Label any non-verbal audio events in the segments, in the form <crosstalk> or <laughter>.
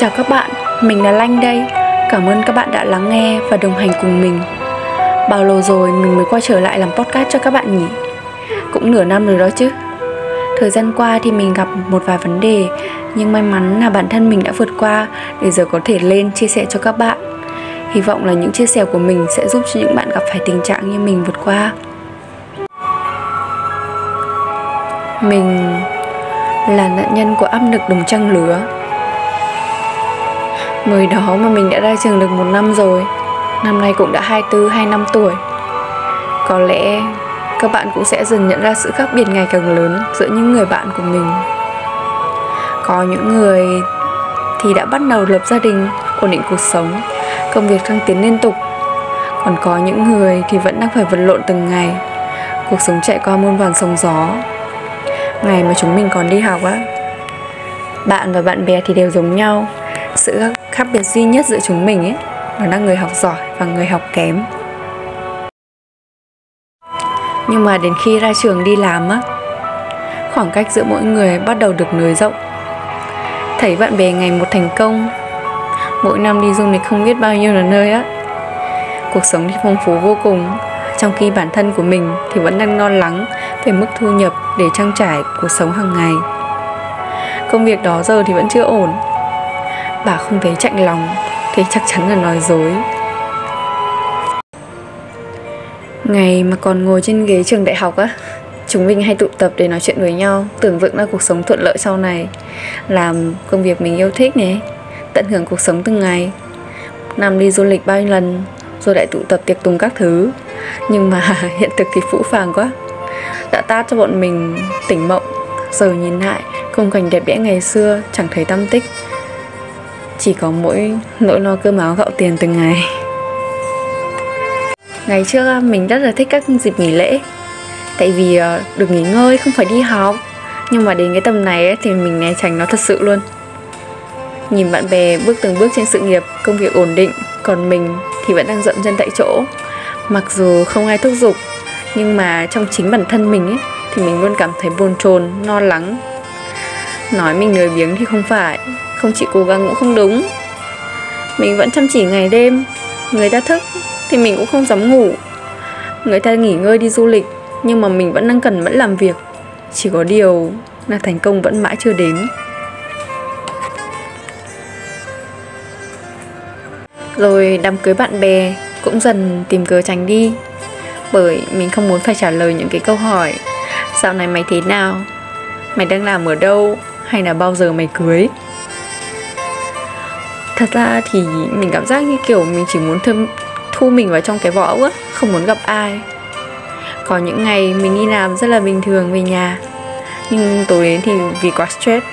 Chào các bạn, mình là Lanh đây. Cảm ơn các bạn đã lắng nghe và đồng hành cùng mình. Bao lâu rồi mình mới quay trở lại làm podcast cho các bạn nhỉ? Cũng nửa năm rồi đó chứ. Thời gian qua thì mình gặp một vài vấn đề nhưng may mắn là bản thân mình đã vượt qua để giờ có thể lên chia sẻ cho các bạn. Hy vọng là những chia sẻ của mình sẽ giúp cho những bạn gặp phải tình trạng như mình vượt qua. Mình là nạn nhân của áp lực đồng trang lứa người đó mà mình đã ra trường được một năm rồi Năm nay cũng đã 24, 25 tuổi. Có lẽ các bạn cũng sẽ dần nhận ra sự khác biệt ngày càng lớn giữa những người bạn của mình. Có những người thì đã bắt đầu lập gia đình, ổn định cuộc sống Công việc thăng tiến liên tục. Còn có những người thì vẫn đang phải vật lộn từng ngày Cuộc sống chạy qua muôn vàn sóng gió. Ngày mà chúng mình còn đi học á Bạn và bạn bè thì đều giống nhau. Sự khác khác biệt duy nhất giữa chúng mình ấy, Đó là người học giỏi và người học kém. Nhưng mà đến khi ra trường đi làm á, Khoảng cách giữa mỗi người bắt đầu được nới rộng. Thấy bạn bè ngày một thành công, Mỗi năm đi du lịch không biết bao nhiêu là nơi á. Cuộc sống thì phong phú vô cùng, Trong khi bản thân của mình thì vẫn đang lo lắng về mức thu nhập để trang trải cuộc sống hàng ngày. Công việc đó giờ thì vẫn chưa ổn bà không thấy chạnh lòng, thì chắc chắn là nói dối. Ngày mà còn ngồi trên ghế trường đại học á, chúng mình hay tụ tập để nói chuyện với nhau, tưởng tượng ra cuộc sống thuận lợi sau này, làm công việc mình yêu thích này, tận hưởng cuộc sống từng ngày. Nằm đi du lịch bao nhiêu lần, rồi lại tụ tập tiệc tùng các thứ. Nhưng mà <laughs> hiện thực thì phũ phàng quá. Đã tát cho bọn mình tỉnh mộng, giờ nhìn lại, khung cảnh đẹp đẽ ngày xưa, chẳng thấy tâm tích chỉ có mỗi nỗi lo cơm áo gạo tiền từng ngày. Ngày trước à, mình rất là thích các dịp nghỉ lễ. Tại vì à, được nghỉ ngơi không phải đi học. Nhưng mà đến cái tầm này ấy, thì mình né tránh nó thật sự luôn. Nhìn bạn bè bước từng bước trên sự nghiệp công việc ổn định còn mình thì vẫn đang dậm chân tại chỗ. Mặc dù không ai thúc giục nhưng mà trong chính bản thân mình ấy thì mình luôn cảm thấy bồn chồn lo lắng. Nói mình lười biếng thì không phải không chịu cố gắng cũng không đúng. Mình vẫn chăm chỉ ngày đêm. Người ta thức thì mình cũng không dám ngủ. Người ta nghỉ ngơi đi du lịch, nhưng mà mình vẫn đang cần vẫn làm việc. Chỉ có điều là thành công vẫn mãi chưa đến. Rồi đám cưới bạn bè cũng dần tìm cớ tránh đi, bởi mình không muốn phải trả lời những cái câu hỏi, dạo này mày thế nào? Mày đang làm ở đâu? Hay là bao giờ mày cưới? Thật ra thì mình cảm giác như kiểu mình chỉ muốn thêm thu mình vào trong cái vỏ á, không muốn gặp ai. Có những ngày mình đi làm rất là bình thường về nhà, nhưng tối đến thì vì quá stress,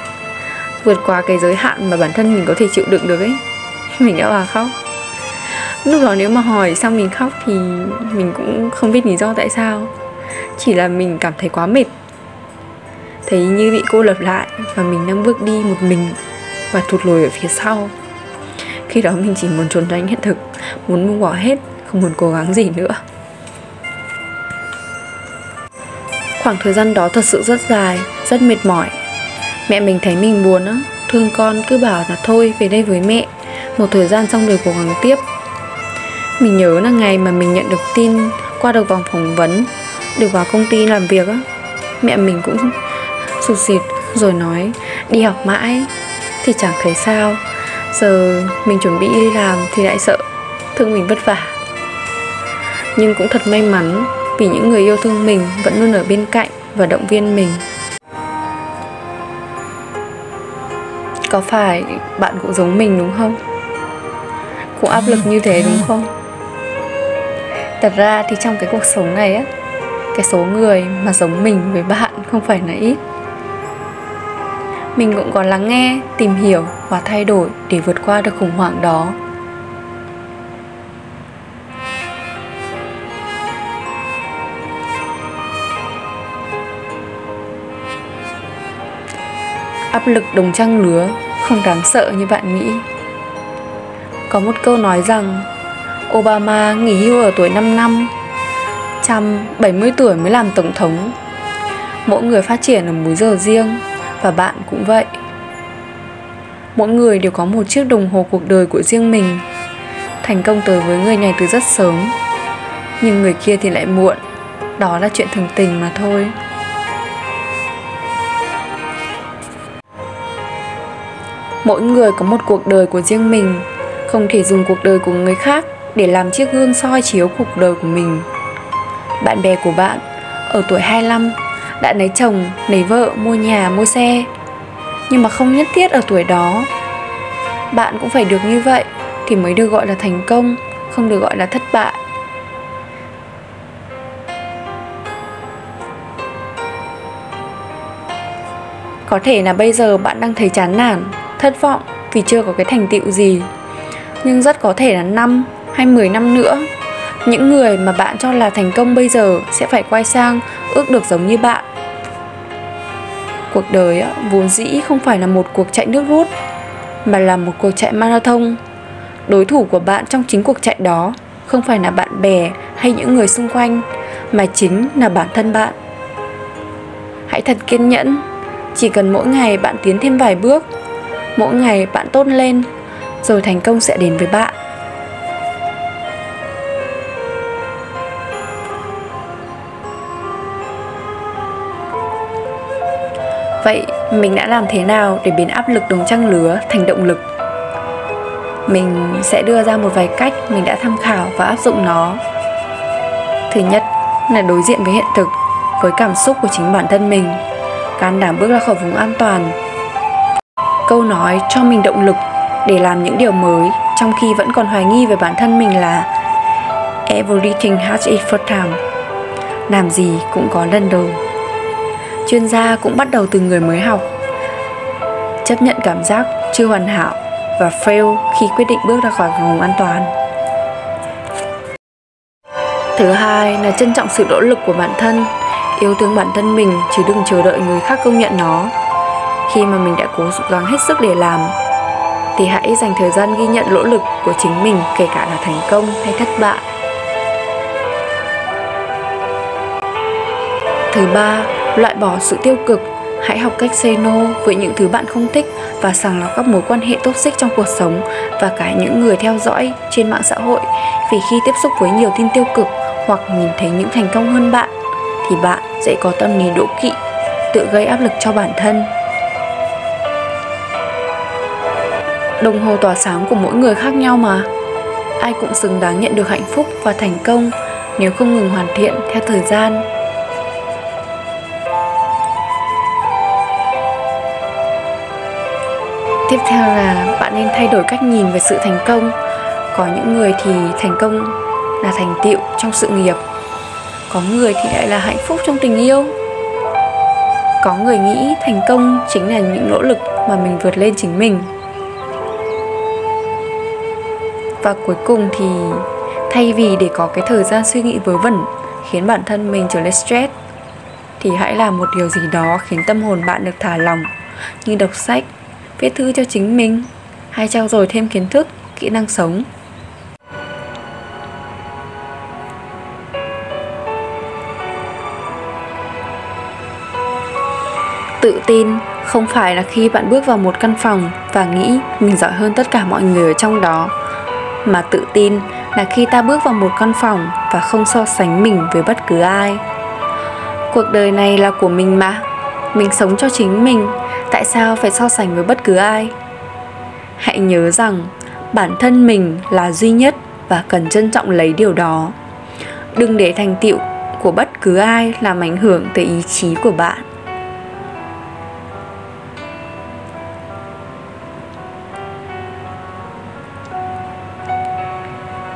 vượt qua cái giới hạn mà bản thân mình có thể chịu đựng được ấy, <laughs> mình đã vào khóc. Lúc đó nếu mà hỏi sao mình khóc thì mình cũng không biết lý do tại sao, chỉ là mình cảm thấy quá mệt. Thấy như bị cô lập lại và mình đang bước đi một mình và thụt lùi ở phía sau khi đó mình chỉ muốn trốn tránh hiện thực, muốn buông bỏ hết, không muốn cố gắng gì nữa. Khoảng thời gian đó thật sự rất dài, rất mệt mỏi. Mẹ mình thấy mình buồn á, thương con cứ bảo là thôi, về đây với mẹ. Một thời gian xong rồi cố gắng tiếp. Mình nhớ là ngày mà mình nhận được tin qua được vòng phỏng vấn, được vào công ty làm việc á, mẹ mình cũng sụt xịt rồi nói, đi học mãi. Thì chẳng thấy sao giờ mình chuẩn bị đi làm thì lại sợ thương mình vất vả. Nhưng cũng thật may mắn vì những người yêu thương mình vẫn luôn ở bên cạnh và động viên mình. Có phải bạn cũng giống mình đúng không? Cũng áp lực như thế đúng không? Thật ra thì trong cái cuộc sống này á, cái số người mà giống mình với bạn không phải là ít mình cũng có lắng nghe, tìm hiểu và thay đổi để vượt qua được khủng hoảng đó. Áp lực đồng trang lứa, không đáng sợ như bạn nghĩ. Có một câu nói rằng, Obama nghỉ hưu ở tuổi 5 năm, Trump 70 tuổi mới làm tổng thống. Mỗi người phát triển ở múi giờ riêng. Và bạn cũng vậy. Mỗi người đều có một chiếc đồng hồ cuộc đời của riêng mình. Thành công tới với người này từ rất sớm. Nhưng người kia thì lại muộn. Đó là chuyện thường tình mà thôi. Mỗi người có một cuộc đời của riêng mình. Không thể dùng cuộc đời của người khác để làm chiếc gương soi chiếu cuộc đời của mình. Bạn bè của bạn ở tuổi 25 đã lấy chồng, lấy vợ, mua nhà, mua xe. Nhưng mà không nhất thiết ở tuổi đó. Bạn cũng phải được như vậy thì mới được gọi là thành công, không được gọi là thất bại. Có thể là bây giờ bạn đang thấy chán nản, thất vọng vì chưa có cái thành tựu gì. Nhưng rất có thể là năm hay 10 năm nữa những người mà bạn cho là thành công bây giờ sẽ phải quay sang ước được giống như bạn cuộc đời vốn dĩ không phải là một cuộc chạy nước rút, mà là một cuộc chạy marathon. Đối thủ của bạn trong chính cuộc chạy đó không phải là bạn bè hay những người xung quanh, mà chính là bản thân bạn. Hãy thật kiên nhẫn, chỉ cần mỗi ngày bạn tiến thêm vài bước, mỗi ngày bạn tốt lên, rồi thành công sẽ đến với bạn. Vậy mình đã làm thế nào để biến áp lực đồng trang lứa thành động lực? Mình sẽ đưa ra một vài cách mình đã tham khảo và áp dụng nó. Thứ nhất là đối diện với hiện thực, với cảm xúc của chính bản thân mình, can đảm bước ra khỏi vùng an toàn. Câu nói cho mình động lực để làm những điều mới trong khi vẫn còn hoài nghi về bản thân mình là Everything has its first time. Làm gì cũng có lần đầu chuyên gia cũng bắt đầu từ người mới học. Chấp nhận cảm giác chưa hoàn hảo và fail khi quyết định bước ra khỏi vùng an toàn. Thứ hai là trân trọng sự nỗ lực của bản thân, yêu thương bản thân mình chứ đừng chờ đợi người khác công nhận nó. Khi mà mình đã cố gắng hết sức để làm, thì hãy dành thời gian ghi nhận nỗ lực của chính mình kể cả là thành công hay thất bại. Thứ ba loại bỏ sự tiêu cực. Hãy học cách say no với những thứ bạn không thích và sàng lọc các mối quan hệ tốt xích trong cuộc sống và cả những người theo dõi trên mạng xã hội. Vì khi tiếp xúc với nhiều tin tiêu cực hoặc nhìn thấy những thành công hơn bạn, thì bạn sẽ có tâm lý đố kỵ, tự gây áp lực cho bản thân. Đồng hồ tỏa sáng của mỗi người khác nhau mà. Ai cũng xứng đáng nhận được hạnh phúc và thành công nếu không ngừng hoàn thiện theo thời gian. Tiếp theo là bạn nên thay đổi cách nhìn về sự thành công. Có những người thì thành công là thành tựu trong sự nghiệp. Có người thì lại là hạnh phúc trong tình yêu. Có người nghĩ thành công chính là những nỗ lực mà mình vượt lên chính mình. Và cuối cùng thì, thay vì để có cái thời gian suy nghĩ vớ vẩn, khiến bản thân mình trở nên stress, thì hãy làm một điều gì đó khiến tâm hồn bạn được thả lỏng, như đọc sách viết thư cho chính mình hay trao dồi thêm kiến thức, kỹ năng sống. Tự tin không phải là khi bạn bước vào một căn phòng và nghĩ mình giỏi hơn tất cả mọi người ở trong đó, mà tự tin là khi ta bước vào một căn phòng và không so sánh mình với bất cứ ai. Cuộc đời này là của mình mà, mình sống cho chính mình tại sao phải so sánh với bất cứ ai? Hãy nhớ rằng, bản thân mình là duy nhất và cần trân trọng lấy điều đó. Đừng để thành tựu của bất cứ ai làm ảnh hưởng tới ý chí của bạn.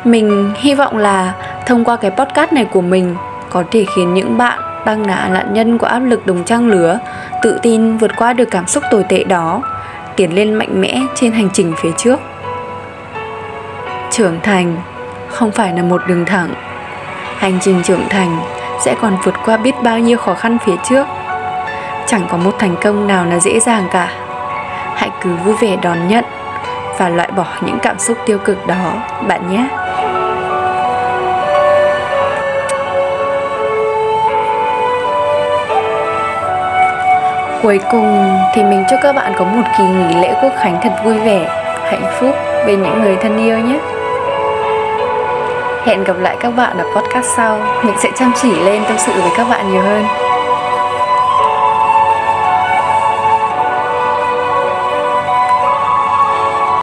Mình hy vọng là thông qua cái podcast này của mình có thể khiến những bạn đang là nạn nhân của áp lực đồng trang lứa tự tin vượt qua được cảm xúc tồi tệ đó, tiến lên mạnh mẽ trên hành trình phía trước. Trưởng thành không phải là một đường thẳng. Hành trình trưởng thành sẽ còn vượt qua biết bao nhiêu khó khăn phía trước. Chẳng có một thành công nào là dễ dàng cả. Hãy cứ vui vẻ đón nhận và loại bỏ những cảm xúc tiêu cực đó, bạn nhé. Cuối cùng thì mình chúc các bạn có một kỳ nghỉ lễ quốc khánh thật vui vẻ, hạnh phúc bên những người thân yêu nhé. Hẹn gặp lại các bạn ở podcast sau. Mình sẽ chăm chỉ lên tâm sự với các bạn nhiều hơn.